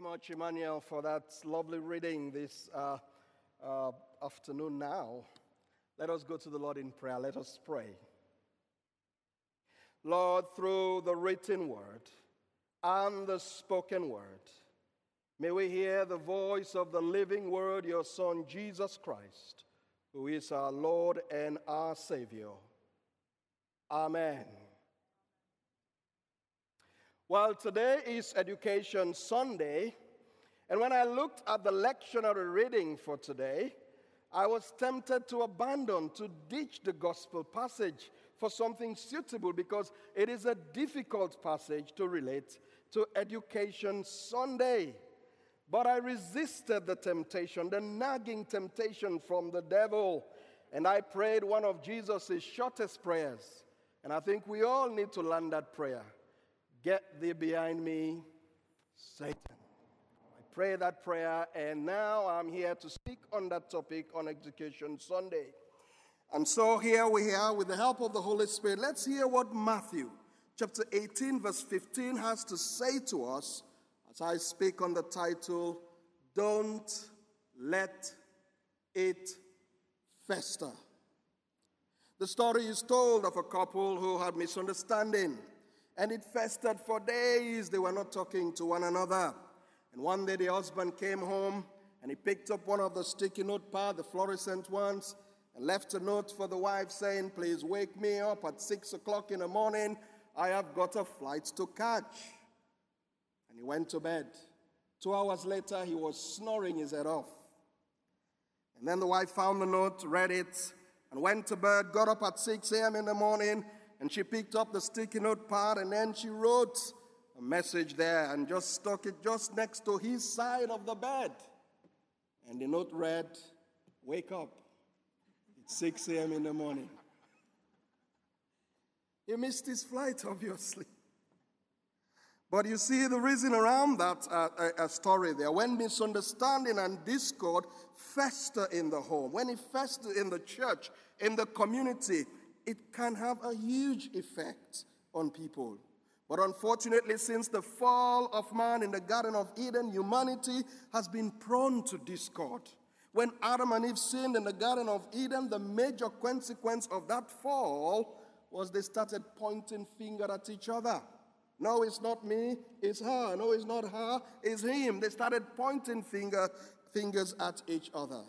much, Emmanuel, for that lovely reading this uh, uh, afternoon now. Let us go to the Lord in prayer. Let us pray. Lord, through the written word and the spoken word, may we hear the voice of the living word, your Son, Jesus Christ, who is our Lord and our Savior. Amen. Well, today is Education Sunday, and when I looked at the lectionary reading for today, I was tempted to abandon, to ditch the gospel passage for something suitable because it is a difficult passage to relate to Education Sunday. But I resisted the temptation, the nagging temptation from the devil, and I prayed one of Jesus' shortest prayers. And I think we all need to learn that prayer. Get thee behind me, Satan. I pray that prayer, and now I'm here to speak on that topic on Education Sunday. And so here we are with the help of the Holy Spirit. Let's hear what Matthew chapter 18, verse 15 has to say to us as I speak on the title, Don't Let It Fester. The story is told of a couple who had misunderstanding and it festered for days. They were not talking to one another. And one day the husband came home and he picked up one of the sticky note pads, the fluorescent ones, and left a note for the wife saying, Please wake me up at six o'clock in the morning. I have got a flight to catch. And he went to bed. Two hours later, he was snoring his head off. And then the wife found the note, read it, and went to bed, got up at 6 a.m. in the morning, and she picked up the sticky note pad and then she wrote a message there and just stuck it just next to his side of the bed. And the note read, Wake up. It's 6 a.m. in the morning. He missed his flight, obviously. But you see the reason around that uh, uh, story there. When misunderstanding and discord fester in the home, when it fester in the church, in the community, it can have a huge effect on people. But unfortunately, since the fall of man in the Garden of Eden, humanity has been prone to discord. When Adam and Eve sinned in the Garden of Eden, the major consequence of that fall was they started pointing finger at each other. No, it's not me, it's her. No, it's not her, it's him. They started pointing finger, fingers at each other.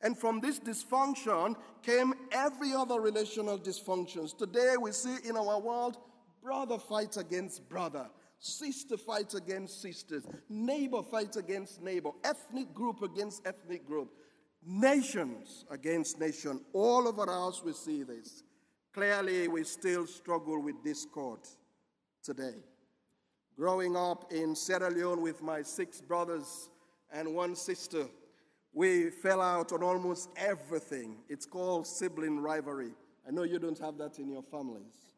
And from this dysfunction came every other relational dysfunctions. Today we see in our world brother fight against brother, sister fight against sisters, neighbor fight against neighbor, ethnic group against ethnic group, nations against nation. All over us we see this. Clearly we still struggle with discord today. Growing up in Sierra Leone with my six brothers and one sister, we fell out on almost everything. It's called sibling rivalry. I know you don't have that in your families,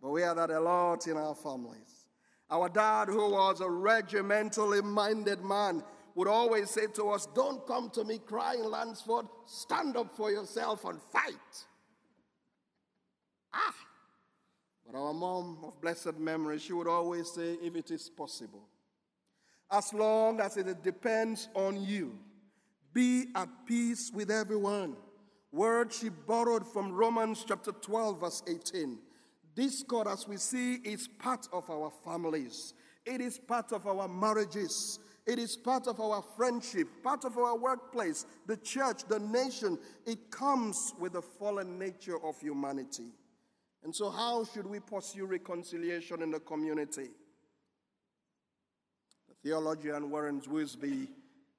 but we had that a lot in our families. Our dad, who was a regimentally minded man, would always say to us, Don't come to me crying, Lansford. Stand up for yourself and fight. Ah! But our mom of blessed memory, she would always say, If it is possible, as long as it depends on you, be at peace with everyone. Word she borrowed from Romans chapter 12, verse 18. Discord, as we see, is part of our families, it is part of our marriages, it is part of our friendship, part of our workplace, the church, the nation. It comes with the fallen nature of humanity. And so, how should we pursue reconciliation in the community? The theologian Warren Wiersbe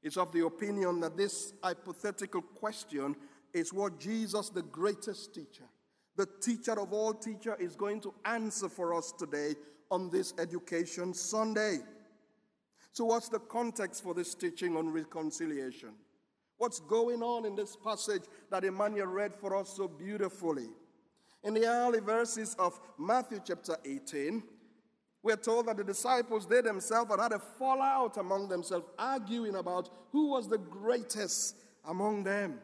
is of the opinion that this hypothetical question is what Jesus, the greatest teacher, the teacher of all teachers, is going to answer for us today on this Education Sunday. So, what's the context for this teaching on reconciliation? What's going on in this passage that Emmanuel read for us so beautifully? In the early verses of Matthew chapter 18, we're told that the disciples, they themselves, had had a fallout among themselves, arguing about who was the greatest among them.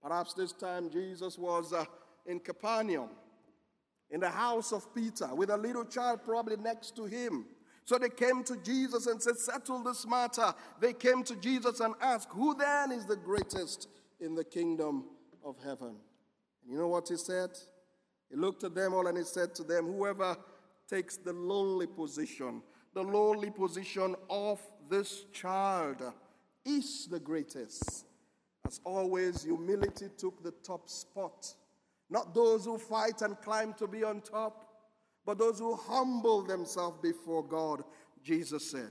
Perhaps this time Jesus was uh, in Capernaum, in the house of Peter, with a little child probably next to him. So they came to Jesus and said, Settle this matter. They came to Jesus and asked, Who then is the greatest in the kingdom of heaven? And you know what he said? He looked at them all and he said to them, Whoever takes the lonely position, the lowly position of this child, is the greatest. As always, humility took the top spot. Not those who fight and climb to be on top, but those who humble themselves before God, Jesus said.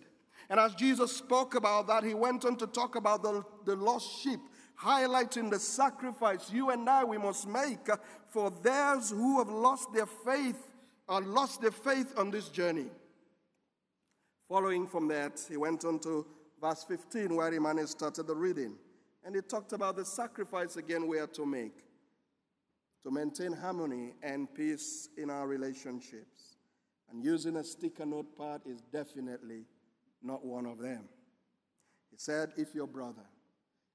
And as Jesus spoke about that, he went on to talk about the, the lost sheep, highlighting the sacrifice you and I we must make for those who have lost their faith or lost their faith on this journey. Following from that, he went on to verse 15, where Emmanuel started the reading. And he talked about the sacrifice again we are to make to maintain harmony and peace in our relationships. And using a sticker notepad is definitely not one of them. He said, if your brother,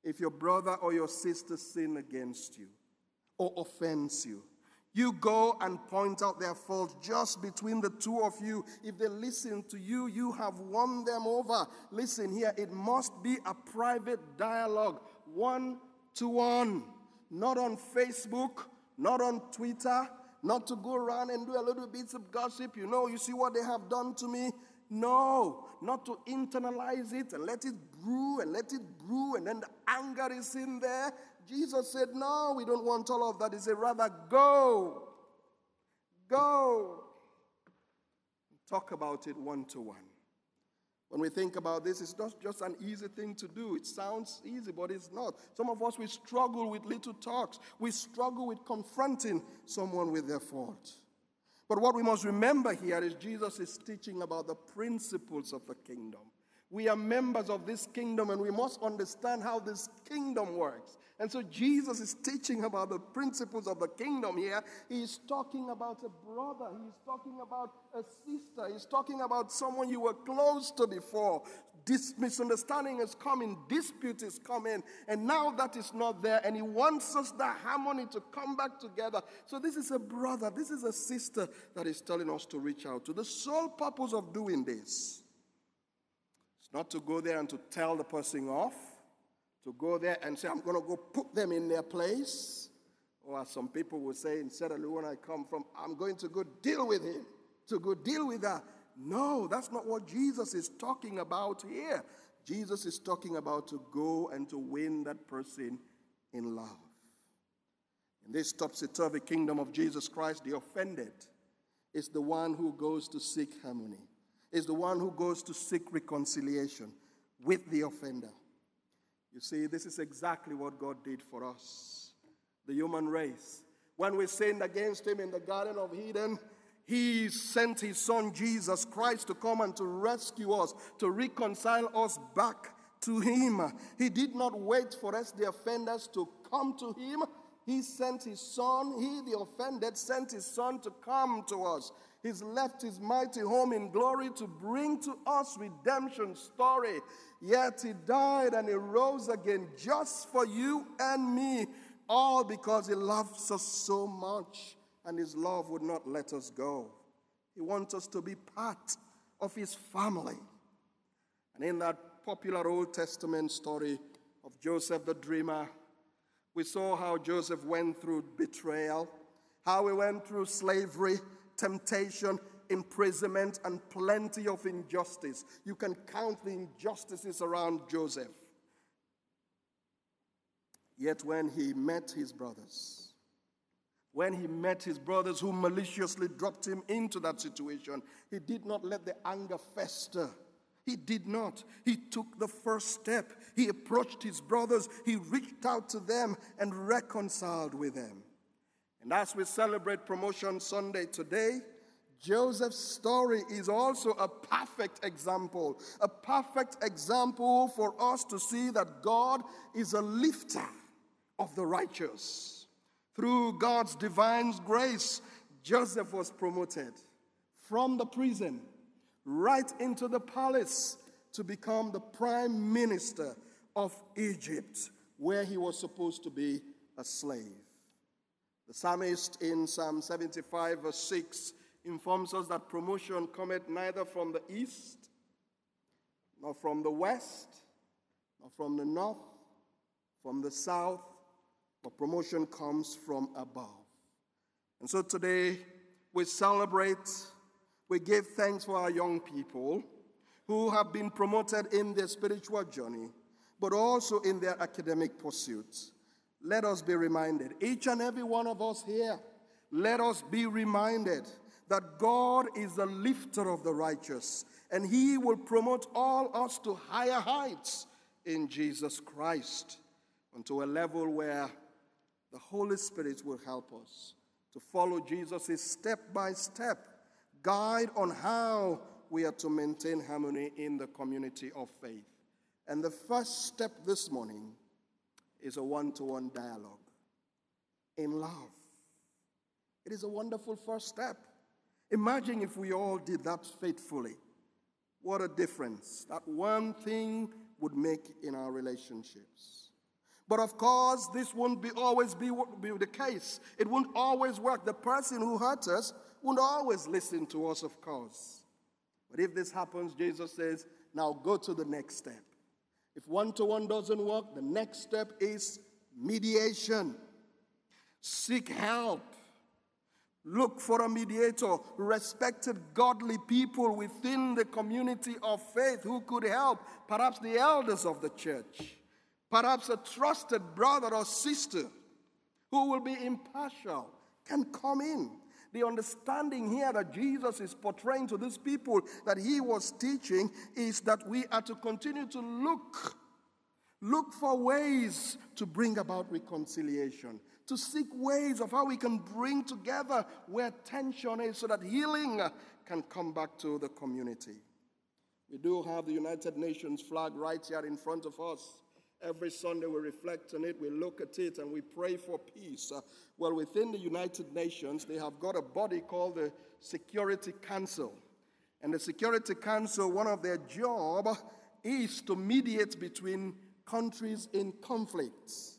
if your brother or your sister sin against you or offends you, you go and point out their faults just between the two of you. If they listen to you, you have won them over. Listen here, it must be a private dialogue, one to one, not on Facebook, not on Twitter, not to go around and do a little bits of gossip. You know, you see what they have done to me. No, not to internalize it and let it brew and let it brew, and then the anger is in there Jesus said, No, we don't want all of that. He said, Rather, go. Go. Talk about it one to one. When we think about this, it's not just an easy thing to do. It sounds easy, but it's not. Some of us, we struggle with little talks. We struggle with confronting someone with their fault. But what we must remember here is Jesus is teaching about the principles of the kingdom. We are members of this kingdom and we must understand how this kingdom works. And so Jesus is teaching about the principles of the kingdom here. He's talking about a brother, he's talking about a sister, he's talking about someone you were close to before. This misunderstanding is coming, dispute is coming, and now that is not there, and he wants us the harmony to come back together. So, this is a brother, this is a sister that is telling us to reach out to. The sole purpose of doing this is not to go there and to tell the person off, to go there and say, I'm going to go put them in their place. Or as some people will say, instead of when I come from, I'm going to go deal with him, to go deal with her. No, that's not what Jesus is talking about here. Jesus is talking about to go and to win that person in love. In this topsy turvy kingdom of Jesus Christ, the offended is the one who goes to seek harmony is the one who goes to seek reconciliation with the offender. You see, this is exactly what God did for us, the human race. When we sinned against Him in the Garden of Eden, He sent His Son Jesus Christ to come and to rescue us, to reconcile us back to Him. He did not wait for us, the offenders, to come to Him. He sent His Son, He, the offended, sent His Son to come to us. He's left his mighty home in glory to bring to us redemption story. Yet he died and he rose again just for you and me, all because he loves us so much and his love would not let us go. He wants us to be part of his family. And in that popular Old Testament story of Joseph the dreamer, we saw how Joseph went through betrayal, how he went through slavery, temptation, imprisonment, and plenty of injustice. You can count the injustices around Joseph. Yet when he met his brothers, when he met his brothers who maliciously dropped him into that situation, he did not let the anger fester. He did not. He took the first step. He approached his brothers. He reached out to them and reconciled with them. And as we celebrate Promotion Sunday today, Joseph's story is also a perfect example, a perfect example for us to see that God is a lifter of the righteous. Through God's divine grace, Joseph was promoted from the prison right into the palace to become the prime minister of Egypt, where he was supposed to be a slave. The psalmist in Psalm 75, verse 6, informs us that promotion cometh neither from the east, nor from the west, nor from the north, from the south, but promotion comes from above. And so today we celebrate, we give thanks for our young people who have been promoted in their spiritual journey, but also in their academic pursuits. Let us be reminded, each and every one of us here, let us be reminded that God is the lifter of the righteous, and He will promote all us to higher heights in Jesus Christ, unto a level where the Holy Spirit will help us to follow Jesus' step by step guide on how we are to maintain harmony in the community of faith. And the first step this morning is a one to one dialogue in love. It is a wonderful first step. Imagine if we all did that faithfully. What a difference that one thing would make in our relationships. But of course, this won't be always be, be the case. It won't always work. The person who hurt us won't always listen to us, of course. But if this happens, Jesus says, now go to the next step. If one to one doesn't work, the next step is mediation. Seek help. Look for a mediator, respected godly people within the community of faith who could help, perhaps the elders of the church, perhaps a trusted brother or sister who will be impartial, can come in. The understanding here that Jesus is portraying to these people that he was teaching is that we are to continue to look, look for ways to bring about reconciliation to seek ways of how we can bring together where tension is so that healing can come back to the community. We do have the United Nations flag right here in front of us. Every Sunday we reflect on it, we look at it, and we pray for peace. Uh, well, within the United Nations, they have got a body called the Security Council. And the Security Council, one of their job is to mediate between countries in conflicts.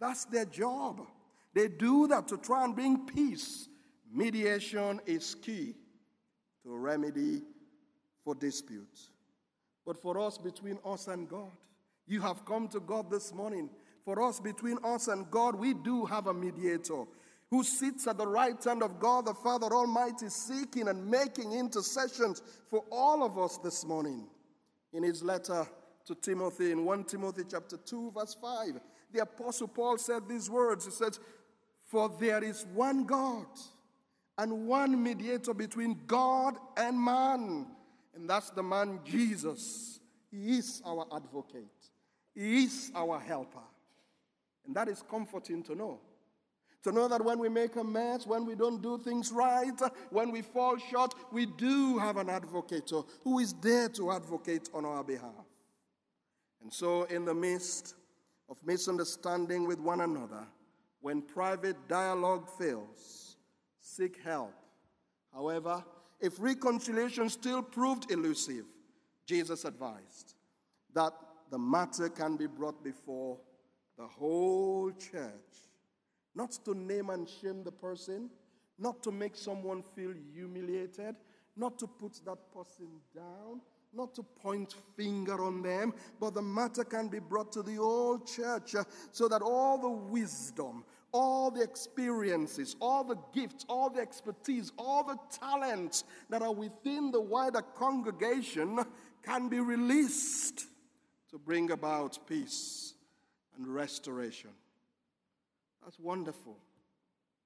That's their job. They do that to try and bring peace. Mediation is key to remedy for disputes. But for us, between us and God, you have come to God this morning. For us, between us and God, we do have a mediator who sits at the right hand of God the Father Almighty, seeking and making intercessions for all of us this morning. In his letter to Timothy, in 1 Timothy chapter 2, verse 5, the Apostle Paul said these words. He said, For there is one God and one mediator between God and man, and that's the man Jesus. He is our advocate, He is our helper. And that is comforting to know. To know that when we make a mess, when we don't do things right, when we fall short, we do have an advocate who is there to advocate on our behalf. And so, in the midst of misunderstanding with one another, when private dialogue fails, seek help. However, if reconciliation still proved elusive, Jesus advised that the matter can be brought before the whole church, not to name and shame the person, not to make someone feel humiliated, not to put that person down, not to point finger on them, but the matter can be brought to the old church uh, so that all the wisdom, all the experiences, all the gifts, all the expertise, all the talents that are within the wider congregation can be released to bring about peace and restoration. That's wonderful.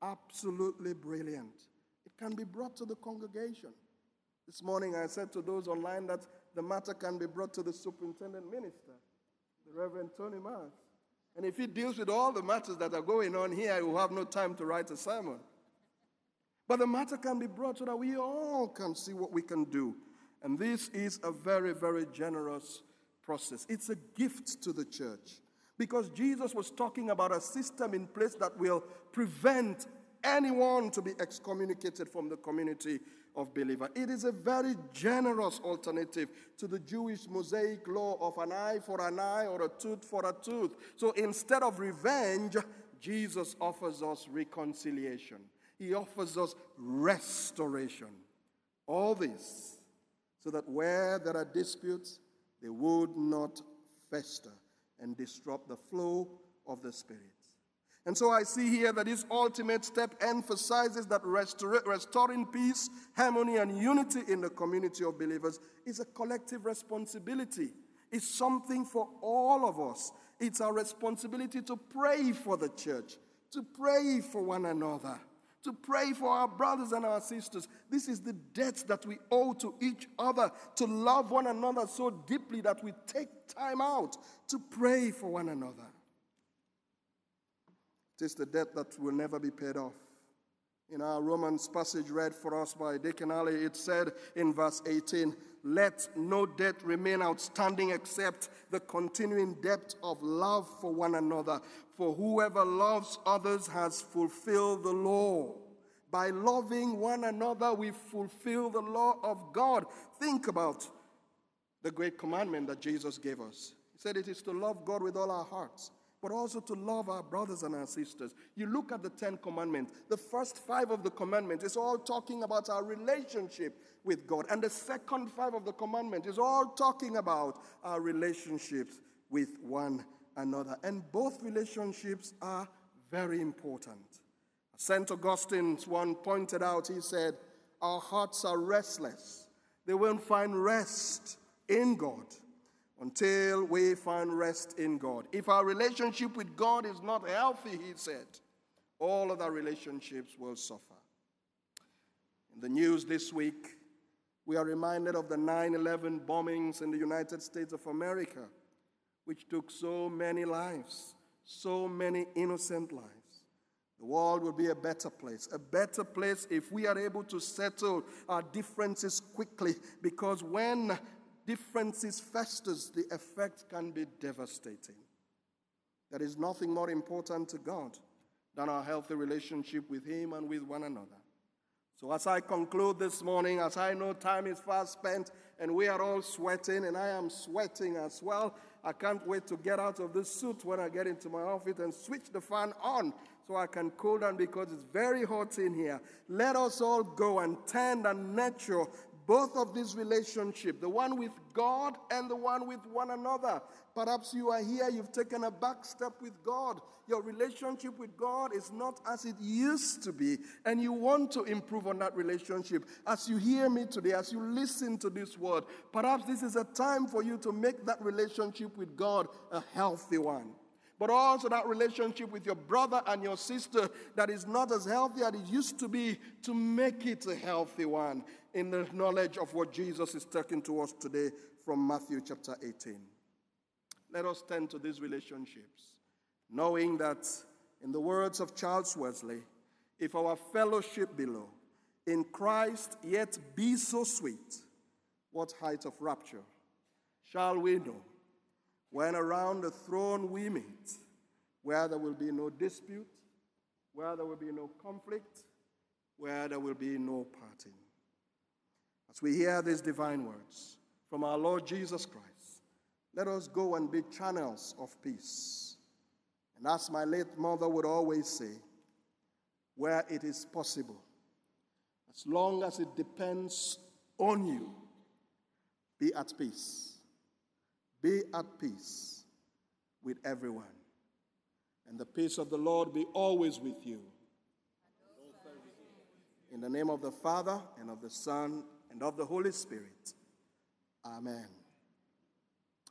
Absolutely brilliant. It can be brought to the congregation. This morning I said to those online that the matter can be brought to the superintendent minister, the Reverend Tony Mars. And if he deals with all the matters that are going on here, he will have no time to write a sermon. But the matter can be brought so that we all can see what we can do. And this is a very, very generous process. It's a gift to the church because Jesus was talking about a system in place that will prevent anyone to be excommunicated from the community of believer. It is a very generous alternative to the Jewish Mosaic law of an eye for an eye or a tooth for a tooth. So instead of revenge, Jesus offers us reconciliation. He offers us restoration. All this so that where there are disputes, they would not fester and disrupt the flow of the Spirit. And so I see here that this ultimate step emphasizes that restor- restoring peace, harmony, and unity in the community of believers is a collective responsibility. It's something for all of us. It's our responsibility to pray for the church, to pray for one another, to pray for our brothers and our sisters. This is the debt that we owe to each other, to love one another so deeply that we take time out to pray for one another. It is the debt that will never be paid off. In our Romans passage read for us by Deacon Ali, it said in verse 18, Let no debt remain outstanding except the continuing debt of love for one another. For whoever loves others has fulfilled the law. By loving one another, we fulfill the law of God. Think about the great commandment that Jesus gave us. He said it is to love God with all our hearts but also to love our brothers and our sisters. You look at the Ten Commandments, the first five of the commandments is all talking about our relationship with God. And the second five of the commandments is all talking about our relationships with one another. And both relationships are very important. St. Augustine one pointed out, he said, Our hearts are restless. They won't find rest in God until we find rest in God. If our relationship with God is not healthy, he said, all of our relationships will suffer. In the news this week, we are reminded of the 9 11 bombings in the United States of America, which took so many lives, so many innocent lives. The world will be a better place, a better place if we are able to settle our differences quickly. Because when differences festers, the effect can be devastating. There is nothing more important to God than our healthy relationship with Him and with one another. So, as I conclude this morning, as I know time is fast spent and we are all sweating, and I am sweating as well, I can't wait to get out of this suit when I get into my office and switch the fan on so I can cool down because it's very hot in here. Let us all go and tend and nurture both of these relationships, the one with God and the one with one another. Perhaps you are here, you've taken a back step with God. Your relationship with God is not as it used to be, and you want to improve on that relationship. As you hear me today, as you listen to this word, perhaps this is a time for you to make that relationship with God a healthy one but also that relationship with your brother and your sister that is not as healthy as it used to be to make it a healthy one in the knowledge of what Jesus is talking to us today from Matthew chapter 18. Let us tend to these relationships, knowing that, in the words of Charles Wesley, if our fellowship below in Christ yet be so sweet, what height of rapture shall we know? When around the throne we meet, where there will be no dispute, where there will be no conflict, where there will be no parting. As we hear these divine words from our Lord Jesus Christ, let us go and be channels of peace. And as my late mother would always say, where it is possible, as long as it depends on you, be at peace be at peace with everyone. And the peace of the Lord be always with you. In the name of the Father, and of the Son, and of the Holy Spirit. Amen.